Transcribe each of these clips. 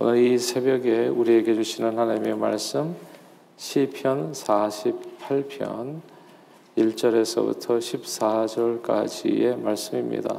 오늘 이 새벽에 우리에게 주시는 하나님의 말씀 시편 48편 1절에서부터 14절까지의 말씀입니다.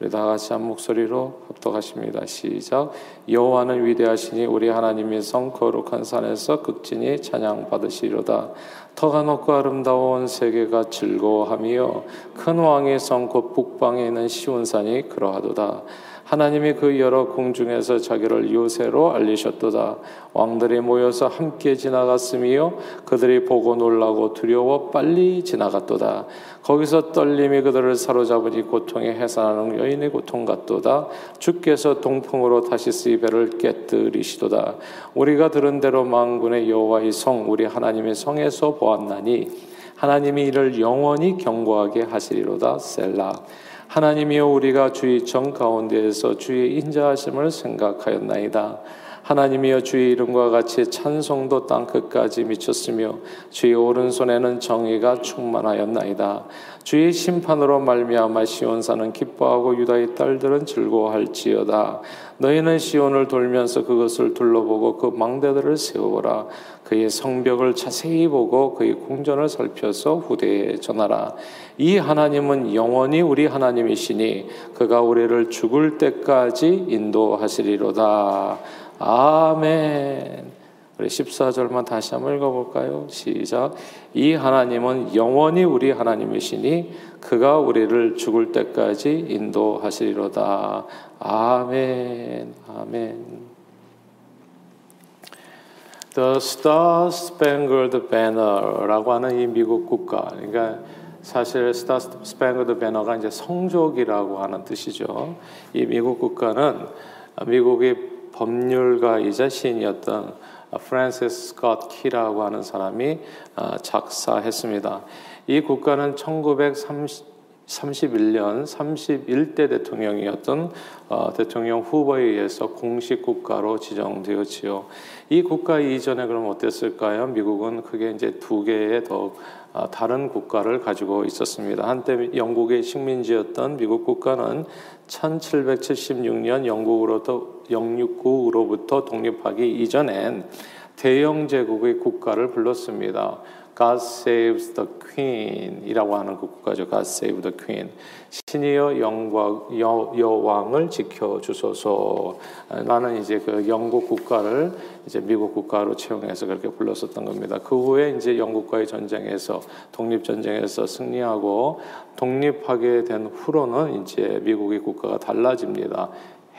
우리 다 같이 한 목소리로 합독하십니다. 시작. 여호와는 위대하시니 우리 하나님의 성 거룩한 산에서 극진히 찬양 받으시리로다. 터가 높고 아름다운 세계가 즐거워하며 큰 왕의 성곧 북방에 있는 시온산이 그러하도다. 하나님이 그 여러 궁 중에서 자기를 요새로 알리셨도다. 왕들이 모여서 함께 지나갔으며 그들이 보고 놀라고 두려워 빨리 지나갔도다. 거기서 떨림이 그들을 사로잡으니 고통에 해산하는 여인의 고통 같도다. 주께서 동풍으로 다시 스이 배를 깨뜨리시도다. 우리가 들은 대로 망군의 여호와의 성 우리 하나님의 성에서 보았나니 하나님이 이를 영원히 경고하게 하시리로다. 셀라. 하나님이여 우리가 주의 정 가운데에서 주의 인자하심을 생각하였나이다. 하나님이여 주의 이름과 같이 찬송도 땅 끝까지 미쳤으며 주의 오른손에는 정의가 충만하였나이다. 주의 심판으로 말미암아 시온산은 기뻐하고 유다의 딸들은 즐거워할지어다. 너희는 시온을 돌면서 그것을 둘러보고 그 망대들을 세우라. 그의 성벽을 자세히 보고 그의 궁전을 살펴서 후대에 전하라. 이 하나님은 영원히 우리 하나님이시니 그가 우리를 죽을 때까지 인도하시리로다. 아멘. 우리 14절만 다시 한번 읽어볼까요? 시작. 이 하나님은 영원히 우리 하나님이시니 그가 우리를 죽을 때까지 인도하시리로다. 아멘. 아멘. The Star Spangled Banner라고 하는 이 미국 국가, 그러니까 사실 Star Spangled Banner가 이제 성족이라고 하는 뜻이죠. 이 미국 국가는 미국의 법률가이자 시인이었던 프란시스 스콧 키라고 하는 사람이 작사했습니다. 이 국가는 1930 31년 31대 대통령이었던 어, 대통령 후보에 의해서 공식 국가로 지정되었지요. 이 국가 이전에 그럼 어땠을까요? 미국은 크게 이제 두 개의 더 어, 다른 국가를 가지고 있었습니다. 한때 영국의 식민지였던 미국 국가는 1776년 영국으로부터 영육국으로부터 독립하기 이전엔 대영 제국의 국가를 불렀습니다. God saves the Queen이라고 하는 그 국가죠. God save the Queen. 신이여 영광 여, 여왕을 지켜 주소서. 나는 이제 그 영국 국가를 이제 미국 국가로 채용해서 그렇게 불렀었던 겁니다. 그 후에 이제 영국과의 전쟁에서 독립 전쟁에서 승리하고 독립하게 된 후로는 이제 미국의 국가가 달라집니다.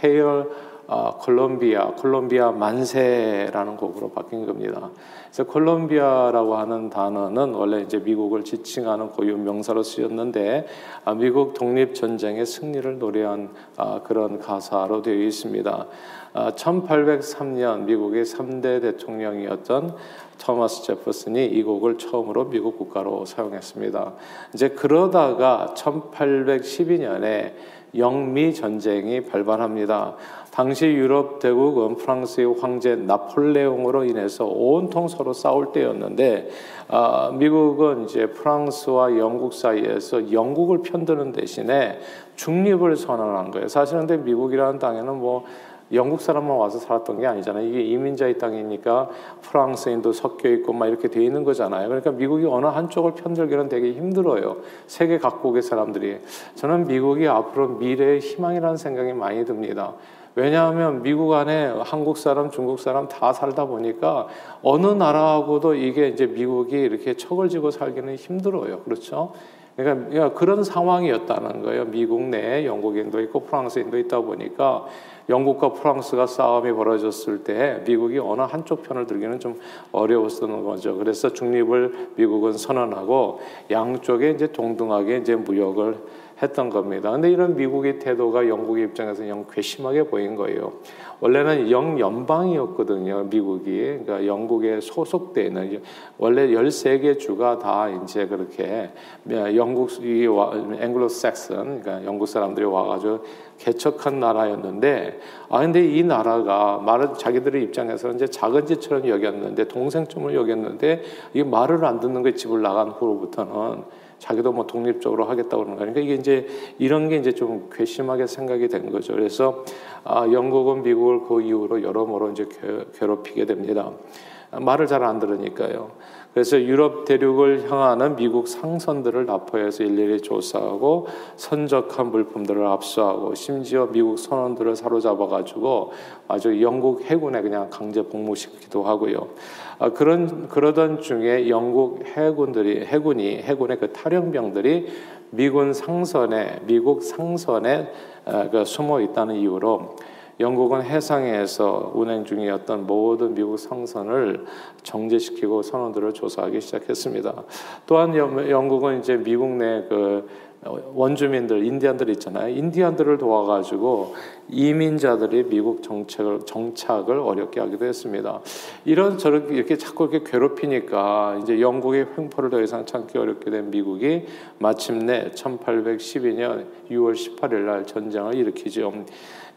헤어 어, 콜롬비아, 콜롬비아 만세라는 곡으로 바뀐 겁니다. 그래서 콜롬비아라고 하는 단어는 원래 이제 미국을 지칭하는 고유 명사로 쓰였는데 아, 미국 독립 전쟁의 승리를 노래한 아, 그런 가사로 되어 있습니다. 아, 1803년 미국의 3대 대통령이었던 토마스 제퍼슨이 이 곡을 처음으로 미국 국가로 사용했습니다. 이제 그러다가 1812년에 영미 전쟁이 발발합니다. 당시 유럽 대국은 프랑스의 황제 나폴레옹으로 인해서 온통 서로 싸울 때였는데 아, 미국은 이제 프랑스와 영국 사이에서 영국을 편드는 대신에 중립을 선언한 거예요. 사실은 근데 미국이라는 땅에는 뭐 영국 사람만 와서 살았던 게 아니잖아요. 이게 이민자의 땅이니까 프랑스인도 섞여 있고 막 이렇게 돼 있는 거잖아요. 그러니까 미국이 어느 한쪽을 편들기는 되게 힘들어요. 세계 각국의 사람들이. 저는 미국이 앞으로 미래의 희망이라는 생각이 많이 듭니다. 왜냐하면 미국 안에 한국 사람, 중국 사람 다 살다 보니까 어느 나라하고도 이게 이제 미국이 이렇게 척을 지고 살기는 힘들어요. 그렇죠? 그러니까 그런 상황이었다는 거예요. 미국 내에 영국인도 있고 프랑스인도 있다 보니까 영국과 프랑스가 싸움이 벌어졌을 때 미국이 어느 한쪽 편을 들기는 좀 어려웠던 거죠. 그래서 중립을 미국은 선언하고 양쪽에 이제 동등하게 이제 무역을 했던 겁니다. 근데 이런 미국의 태도가 영국의 입장에서 영 괘씸하게 보인 거예요. 원래는 영 연방이었거든요, 미국이. 그러니까 영국에 소속되는 원래 13개 주가 다 이제 그렇게 영국 이 앵글로 섹슨, 그러니까 영국 사람들이 와 가지고 개척한 나라였는데 아 근데 이 나라가 말을 자기들의 입장에서 이제 작은 집처럼 여겼는데 동생쯤을 여겼는데 이 말을 안 듣는 게 집을 나간 후로부터는 자기도 뭐 독립적으로 하겠다고 그러는 거니까 이게 이제 이런 게 이제 좀 괘씸하게 생각이 된 거죠. 그래서 아, 영국은 미국을 그 이후로 여러모로 이제 괴롭히게 됩니다. 말을 잘 안 들으니까요. 그래서 유럽 대륙을 향하는 미국 상선들을 납포해서 일일이 조사하고 선적한 물품들을 압수하고 심지어 미국 선원들을 사로잡아 가지고 아주 영국 해군에 그냥 강제 복무시키기도 하고요. 아, 그런 그러던 중에 영국 해군들이 해군이 해군의 그 탈영병들이 미군 상선에 미국 상선에 아, 그 숨어 있다는 이유로 영국은 해상에서 운행 중이었던 모든 미국 상선을 정제시키고 선원들을 조사하기 시작했습니다. 또한 영국은 이제 미국 내그 원주민들, 인디안들 있잖아요. 인디안들을 도와가지고 이민자들이 미국 정책을, 정착을 어렵게 하기도 했습니다. 이런 저렇게 이렇게 자꾸 이렇게 괴롭히니까 이제 영국의 횡포를 더 이상 참기 어렵게 된 미국이 마침내 1812년 6월 18일 날 전쟁을 일으키죠.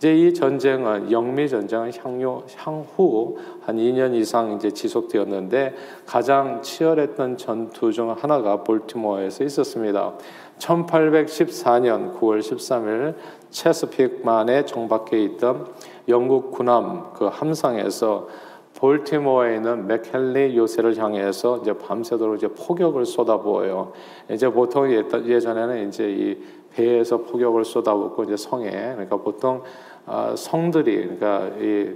이제 이 전쟁은 영미 전쟁은 향후, 향후 한 2년 이상 이제 지속되었는데 가장 치열했던 전투 중 하나가 볼티모어에서 있었습니다. 1814년 9월 13일 체스픽만에 정박해 있던 영국 군함 그 함상에서 볼티모어에 있는 맥켈리 요새를 향해서 이제 밤새도록 이제 포격을 쏟아부어요. 이제 보통 예전에는 이제 이 배에서 포격을 쏟아붓고 이제 성에 그러니까 보통 아, 성들이 그러니까 이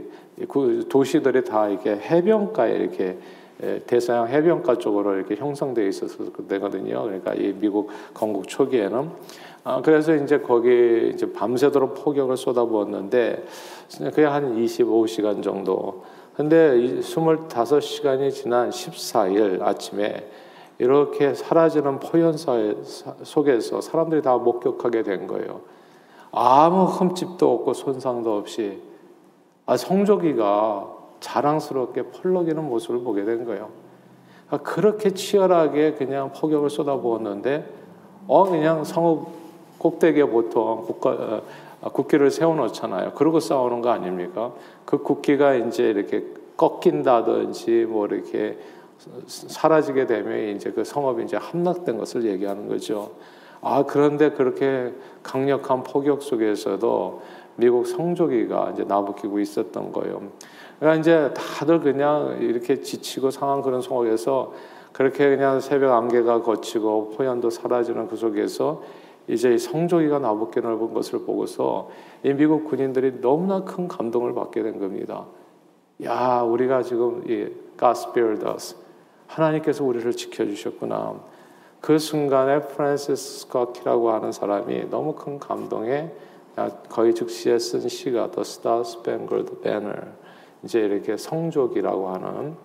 도시들이 다 이렇게 해변가에 이렇게 대서양 해변가 쪽으로 이렇게 형성되어 있어서 되거든요. 그러니까 이 미국 건국 초기에는 아, 그래서 이제 거기 이제 밤새도록 포격을 쏟아부었는데 그게 한 25시간 정도. 근데 25시간이 지난 14일 아침에 이렇게 사라지는 포연사 속에서 사람들이 다 목격하게 된 거예요. 아무 흠집도 없고 손상도 없이 아, 성조기가 자랑스럽게 펄럭이는 모습을 보게 된 거예요. 그러니까 그렇게 치열하게 그냥 포격을 쏟아부었는데 어 그냥 성읍 꼭대기에 보통 국가 어, 아, 국기를 세워놓잖아요. 그러고 싸우는 거 아닙니까? 그 국기가 이제 이렇게 꺾인다든지 뭐 이렇게 사라지게 되면 이제 그 성읍이 이제 함락된 것을 얘기하는 거죠. 아 그런데 그렇게 강력한 포격 속에서도 미국 성조기가 이제 나부끼고 있었던 거예요. 그러니까 이제 다들 그냥 이렇게 지치고 상한 그런 속에서 그렇게 그냥 새벽 안개가 거치고 포연도 사라지는 그 속에서 이제 성조기가 나붙게 넓은 것을 보고서 이 미국 군인들이 너무나 큰 감동을 받게 된 겁니다. 야, 우리가 지금 이 God spared us. 하나님께서 우리를 지켜주셨구나. 그 순간에 프란시스 스코키라고 하는 사람이 너무 큰 감동에 거의 즉시에 쓴 시가 The Star Spangled Banner 이제 이렇게 성족이라고 하는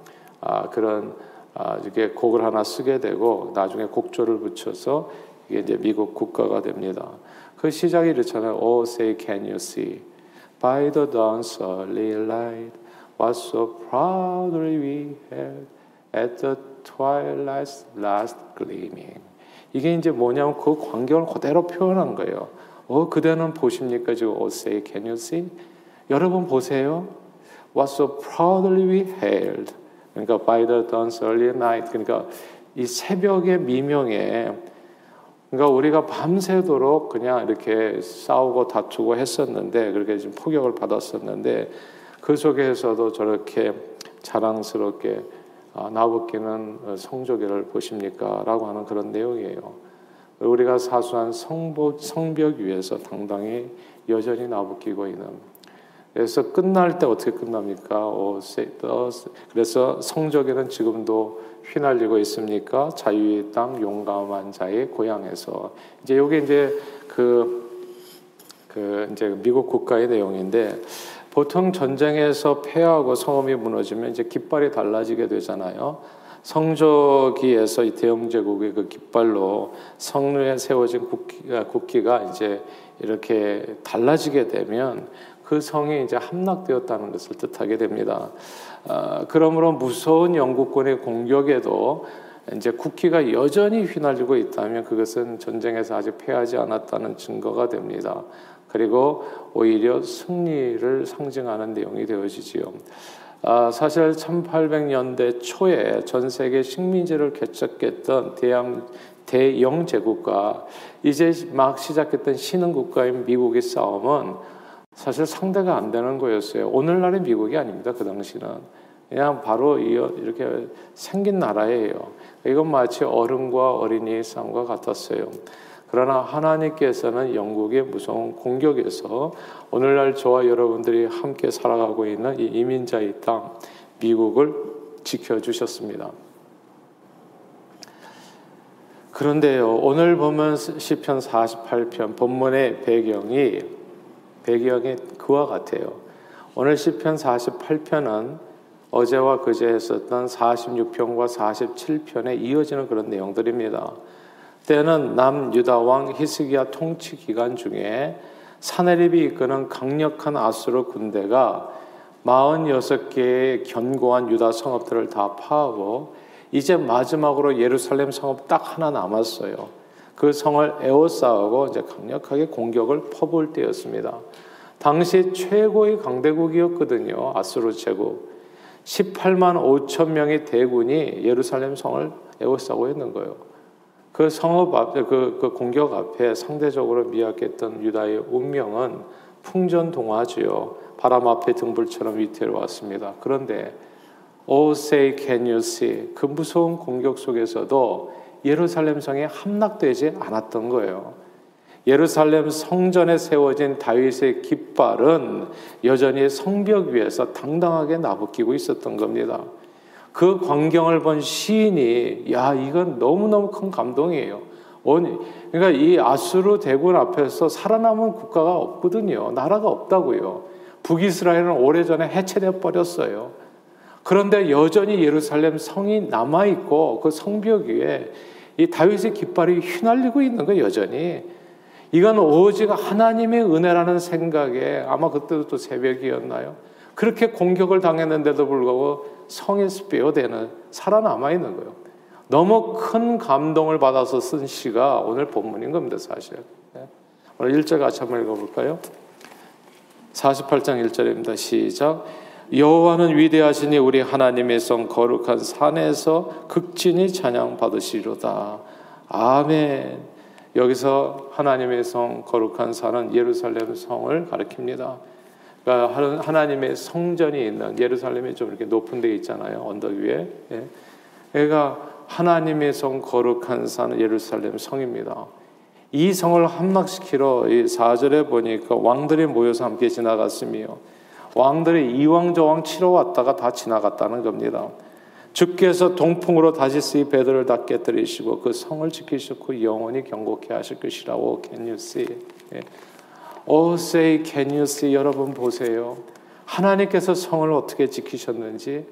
아, 그런 아, 이게 곡을 하나 쓰게 되고 나중에 곡조를 붙여서 이게 이제 미국 국가가 됩니다. 그 시작이 이렇잖아요. Oh, say, can you see? By the dawn's early light, what so proudly we had at the twilight's last gleaming. 이게 이제 뭐냐면 그 광경을 그대로 표현한 거예요. 어, 그대는 보십니까? 지금 Oh, say, can you see? 여러분 보세요. What so proudly we hailed. 그러니까 by the dawn's early night. 그러니까 이 새벽의 미명에 그러니까 우리가 밤새도록 그냥 이렇게 싸우고 다투고 했었는데 그렇게 좀 포격을 받았었는데 그 속에서도 저렇게 자랑스럽게 아, 나부끼는 성조기를 보십니까? 라고 하는 그런 내용이에요. 우리가 사수한 성복, 성벽 위에서 당당히 여전히 나부끼고 있는 그래서 끝날 때 어떻게 끝납니까? 어, 그래서 성적에는 지금도 휘날리고 있습니까? 자유의 땅, 용감한 자의 고향에서 이제 요게 이제 그, 그 이제 미국 국가의 내용인데 보통 전쟁에서 패하고 성음이 무너지면 이제 깃발이 달라지게 되잖아요. 성조기에서 이 대영제국의 그 깃발로 성루에 세워진 국기가, 국기가 이제 이렇게 달라지게 되면 그 성이 이제 함락되었다는 것을 뜻하게 됩니다. 어, 그러므로 무서운 영국군의 공격에도 이제 국기가 여전히 휘날리고 있다면 그것은 전쟁에서 아직 패하지 않았다는 증거가 됩니다. 그리고 오히려 승리를 상징하는 내용이 되어지지요. 아, 사실 1800년대 초에 전 세계 식민지를 개척했던 대양 대영 제국과 이제 막 시작했던 신흥 국가인 미국의 싸움은 사실 상대가 안 되는 거였어요. 오늘날의 미국이 아닙니다. 그 당시는 그냥 바로 이렇게 생긴 나라예요. 이건 마치 어른과 어린이의 싸움과 같았어요. 그러나 하나님께서는 영국의 무서운 공격에서 오늘날 저와 여러분들이 함께 살아가고 있는 이 이민자의 땅 미국을 지켜주셨습니다. 그런데요, 오늘 보면 시편 48편 본문의 배경이 배경이 그와 같아요. 오늘 시편 48편은 어제와 그제 했었던 46편과 47편에 이어지는 그런 내용들입니다. 때는 남유다 왕 히스기야 통치 기간 중에 사내립이 이끄는 강력한 아수르 군대가 46개의 견고한 유다 성읍들을 다 파하고 이제 마지막으로 예루살렘 성읍 딱 하나 남았어요. 그 성을 에워싸고 이제 강력하게 공격을 퍼부을 때였습니다. 당시 최고의 강대국이었거든요. 아수르 제국. 18만 5천 명의 대군이 예루살렘 성을 에워싸고 있는 거예요. 그 성읍 앞에 그, 그 공격 앞에 상대적으로 미약했던 유다의 운명은 풍전동화지요. 바람 앞에 등불처럼 위태로웠습니다. 그런데 Oh say can you see 그 무서운 공격 속에서도 예루살렘 성에 함락되지 않았던 거예요. 예루살렘 성전에 세워진 다윗의 깃발은 여전히 성벽 위에서 당당하게 나부끼고 있었던 겁니다. 그 광경을 본 시인이 야 이건 너무너무 큰 감동이에요. 그러니까 이 아수르 대군 앞에서 살아남은 국가가 없거든요. 나라가 없다고요. 북이스라엘은 오래전에 해체돼 버렸어요. 그런데 여전히 예루살렘 성이 남아 있고 그 성벽 위에 이 다윗의 깃발이 휘날리고 있는 거 여전히 이건 오직 하나님의 은혜라는 생각에 아마 그때도 또 새벽이었나요? 그렇게 공격을 당했는데도 불구하고 성에서 빼어대는 살아남아 있는 거예요. 너무 큰 감동을 받아서 쓴 시가 오늘 본문인 겁니다, 사실. 네. 오늘 1절 같이 한번 읽어볼까요? 48장 1절입니다. 시작. 여호와는 위대하시니 우리 하나님의 성 거룩한 산에서 극진히 찬양 받으시로다. 아멘. 여기서 하나님의 성 거룩한 산은 예루살렘 성을 가리킵니다. 그러니까 하나님의 성전이 있는 예루살렘이 좀 이렇게 높은 데 있잖아요. 언덕 위에. 예. 그러니까 하나님의 성 거룩한 산은 예루살렘 성입니다. 이 성을 함락시키러 이 4절에 보니까 왕들이 모여서 함께 지나갔으며 왕들이 이왕저왕 치러 왔다가 다 지나갔다는 겁니다. 주께서 동풍으로 다시스의 배들을 다 깨뜨리시고 그 성을 지키시고 영원히 경고케 하실 것이라고 can you see? 예. Oh say can you see? 여러분 보세요. 하나님께서 성을 어떻게 지키셨는지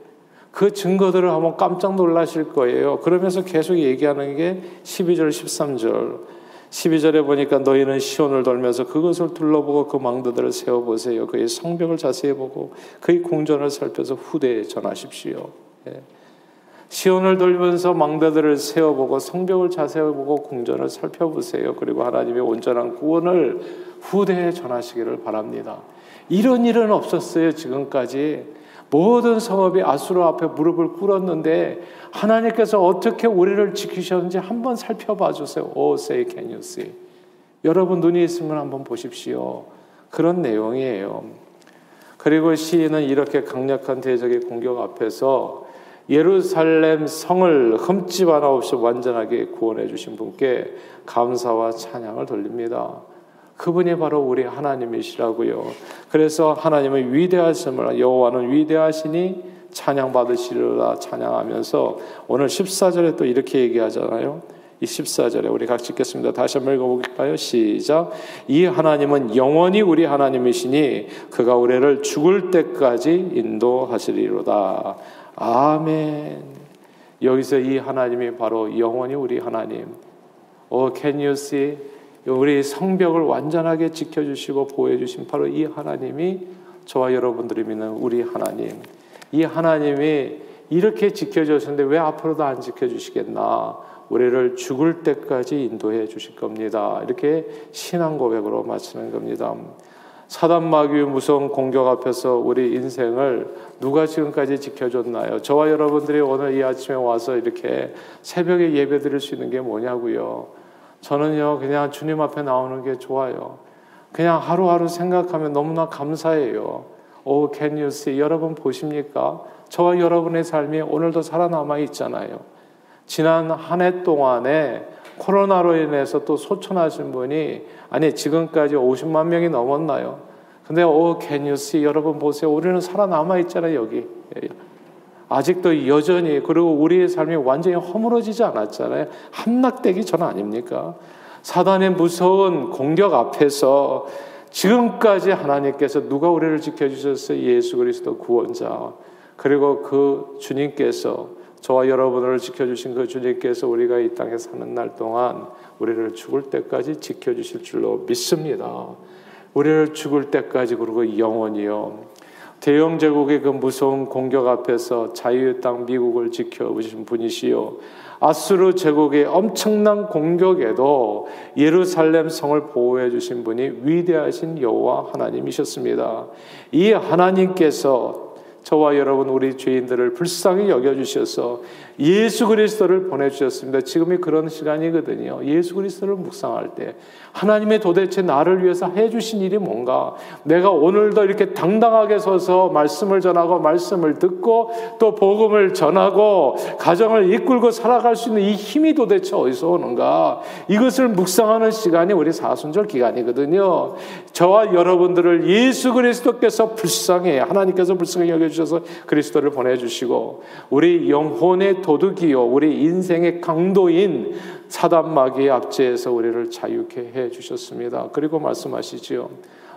그 증거들을 한번 깜짝 놀라실 거예요. 그러면서 계속 얘기하는 게 12절 13절 12절에 보니까 너희는 시온을 돌면서 그것을 둘러보고 그 망대들을 세워보세요. 그의 성벽을 자세히 보고 그의 궁전을 살펴서 후대에 전하십시오. 예. 시온을 돌면서 망대들을 세워보고 성벽을 자세히 보고 궁전을 살펴보세요. 그리고 하나님의 온전한 구원을 후대에 전하시기를 바랍니다. 이런 일은 없었어요, 지금까지. 모든 성읍이 아수르 앞에 무릎을 꿇었는데 하나님께서 어떻게 우리를 지키셨는지 한번 살펴봐 주세요. Oh, say, can you see? 여러분 눈이 있으면 한번 보십시오. 그런 내용이에요. 그리고 시인은 이렇게 강력한 대적의 공격 앞에서 예루살렘 성을 흠집 하나 없이 완전하게 구원해 주신 분께 감사와 찬양을 돌립니다. 그분이 바로 우리 하나님이시라고요. 그래서 하나님의 위대하심을 여호와는 위대하시니 찬양 받으시리라 찬양하면서 오늘 14절에 또 이렇게 얘기하잖아요. 이 14절에 우리 같이 읽겠습니다. 다시 한번 읽어볼까요? 시작. 이 하나님은 영원히 우리 하나님이시니 그가 우리를 죽을 때까지 인도하시리로다. 아멘. 여기서 이 하나님이 바로 영원히 우리 하나님. Oh, can you see? 우리 성벽을 완전하게 지켜주시고 보호해주신 바로 이 하나님이 저와 여러분들이 믿는 우리 하나님. 이 하나님이 이렇게 지켜주셨는데 왜 앞으로도 안 지켜주시겠나? 우리를 죽을 때까지 인도해 주실 겁니다. 이렇게 신앙 고백으로 마치는 겁니다. 사단 마귀의 무서운 공격 앞에서 우리 인생을 누가 지금까지 지켜줬나요? 저와 여러분들이 오늘 이 아침에 와서 이렇게 새벽에 예배 드릴 수 있는 게 뭐냐고요. 저는요, 그냥 주님 앞에 나오는 게 좋아요. 그냥 하루하루 생각하면 너무나 감사해요. 오, can you see? 여러분 보십니까? 저와 여러분의 삶이 오늘도 살아남아 있잖아요. 지난 한 해 동안에 코로나로 인해서 또 소천하신 분이 아니 지금까지 50만 명이 넘었나요? 근데 오 캐뉴시 여러분 보세요. 우리는 살아남아 있잖아요 여기. 아직도 여전히 그리고 우리의 삶이 완전히 허물어지지 않았잖아요. 함락되기 전 아닙니까? 사단의 무서운 공격 앞에서 지금까지 하나님께서 누가 우리를 지켜주셨어요? 예수 그리스도 구원자. 그리고 그 주님께서 저와 여러분을 지켜주신 그 주님께서 우리가 이 땅에 사는 날 동안 우리를 죽을 때까지 지켜주실 줄로 믿습니다. 우리를 죽을 때까지 그리고 영원히요. 대영 제국의 그 무서운 공격 앞에서 자유의 땅 미국을 지켜보신 분이시요. 아수르 제국의 엄청난 공격에도 예루살렘 성을 보호해 주신 분이 위대하신 여호와 하나님이셨습니다. 이 하나님께서 저와 여러분 우리 죄인들을 불쌍히 여겨 주셔서 예수 그리스도를 보내 주셨습니다. 지금이 그런 시간이거든요. 예수 그리스도를 묵상할 때 하나님의 도대체 나를 위해서 해 주신 일이 뭔가? 내가 오늘도 이렇게 당당하게 서서 말씀을 전하고 말씀을 듣고 또 복음을 전하고 가정을 이끌고 살아갈 수 있는 이 힘이 도대체 어디서 오는가? 이것을 묵상하는 시간이 우리 사순절 기간이거든요. 저와 여러분들을 예수 그리스도께서 불쌍히 하나님께서 불쌍히 여겨 주셔서 그리스도를 보내 주시고 우리 영혼의 도둑이요 우리 인생의 강도인 사단 마귀의 압제에서 우리를 자유케 해 주셨습니다. 그리고 말씀하시지요.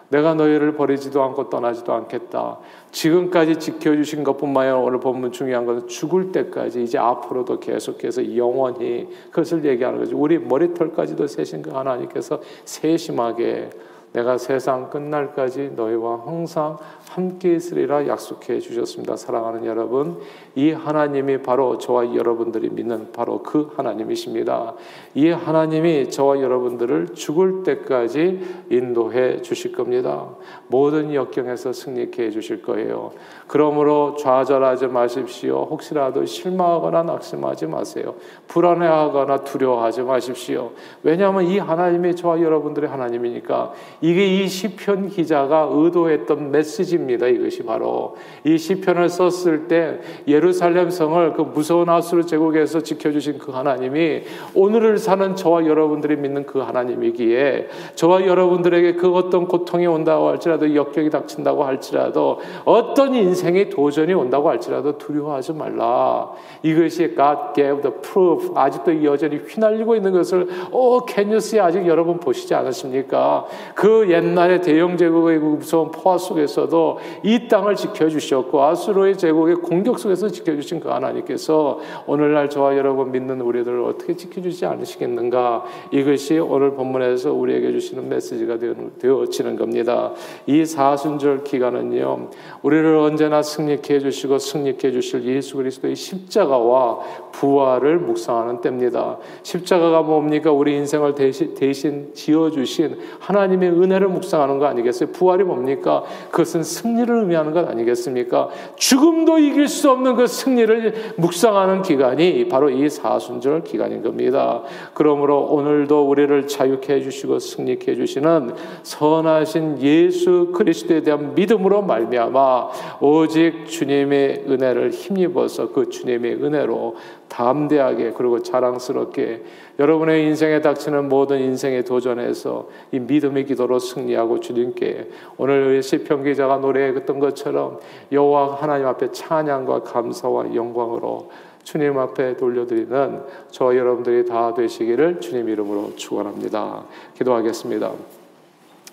내가 너희를 버리지도 않고 떠나지도 않겠다. 지금까지 지켜주신 것뿐만 아니라 오늘 본문 중요한 것은 죽을 때까지 이제 앞으로도 계속해서 영원히 그것을 얘기하는 거죠. 우리 머리털까지도 세신 그 하나님께서 세심하게 내가 세상 끝날까지 너희와 항상 함께 있으리라 약속해 주셨습니다. 사랑하는 여러분, 이 하나님이 바로 저와 여러분들이 믿는 바로 그 하나님이십니다. 이 하나님이 저와 여러분들을 죽을 때까지 인도해 주실 겁니다. 모든 역경에서 승리케 해 주실 거예요. 그러므로 좌절하지 마십시오. 혹시라도 실망하거나 낙심하지 마세요. 불안해하거나 두려워하지 마십시오. 왜냐하면 이 하나님이 저와 여러분들의 하나님이니까 이게 이 시편 기자가 의도했던 메시지입니다. 이것이 바로 이 시편을 썼을 때 예루살렘 성을 그 무서운 아수르 제국에서 지켜주신 그 하나님이 오늘을 사는 저와 여러분들이 믿는 그 하나님이기에 저와 여러분들에게 그 어떤 고통이 온다고 할지라도 역경이 닥친다고 할지라도 어떤 인생의 도전이 온다고 할지라도 두려워하지 말라. 이것이 God gave the proof. 아직도 여전히 휘날리고 있는 것을 오 캐뉴스에 아직 여러분 보시지 않으십니까? 그 옛날에 대영 제국의 무서운 포화 속에서도 이 땅을 지켜주셨고 아수로의 제국의 공격 속에서 지켜주신 그 하나님께서 오늘날 저와 여러분 믿는 우리들을 어떻게 지켜주지 않으시겠는가 이것이 오늘 본문에서 우리에게 주시는 메시지가 되어지는 겁니다. 이 사순절 기간은요 우리를 언제나 승리케 해주시고 승리케 해주실 예수 그리스도의 십자가와 부활을 묵상하는 때입니다. 십자가가 뭡니까? 우리 인생을 대신, 대신 지어주신 하나님의 은혜를 묵상하는 거 아니겠어요? 부활이 뭡니까? 그것은 승리를 의미하는 것 아니겠습니까? 죽음도 이길 수 없는 그 승리를 묵상하는 기간이 바로 이 사순절 기간인 겁니다. 그러므로 오늘도 우리를 자유케 해주시고 승리케 해주시는 선하신 예수 그리스도에 대한 믿음으로 말미암아 오직 주님의 은혜를 힘입어서 그 주님의 은혜로 담대하게 그리고 자랑스럽게 여러분의 인생에 닥치는 모든 인생의 도전에서 이 믿음의 기도로 승리하고 주님께 오늘 시편 기자가 노래했던 것처럼 여호와 하나님 앞에 찬양과 감사와 영광으로 주님 앞에 돌려드리는 저 여러분들이 다 되시기를 주님 이름으로 축원합니다. 기도하겠습니다.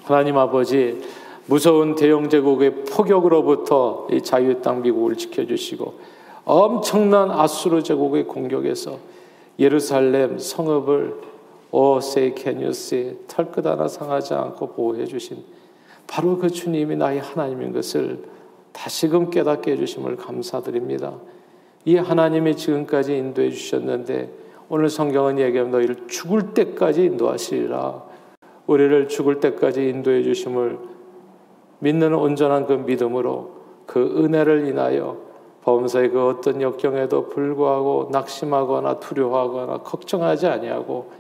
하나님 아버지 무서운 대영 제국의 포격으로부터 이 자유의 땅 미국을 지켜주시고 엄청난 아수르 제국의 공격에서 예루살렘 성읍을 오 세이 캐뉴스의 털끝 하나 상하지 않고 보호해 주신 바로 그 주님이 나의 하나님인 것을 다시금 깨닫게 해주심을 감사드립니다. 이 하나님이 지금까지 인도해 주셨는데 오늘 성경은 얘기하면 너희를 죽을 때까지 인도하시리라. 우리를 죽을 때까지 인도해 주심을 믿는 온전한 그 믿음으로 그 은혜를 인하여 범사의 그 어떤 역경에도 불구하고 낙심하거나 두려워하거나 걱정하지 아니하고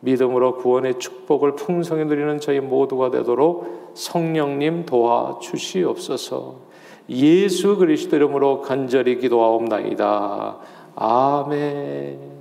믿음으로 구원의 축복을 풍성히 누리는 저희 모두가 되도록 성령님 도와 주시옵소서. 예수 그리스도 이름으로 간절히 기도하옵나이다. 아멘.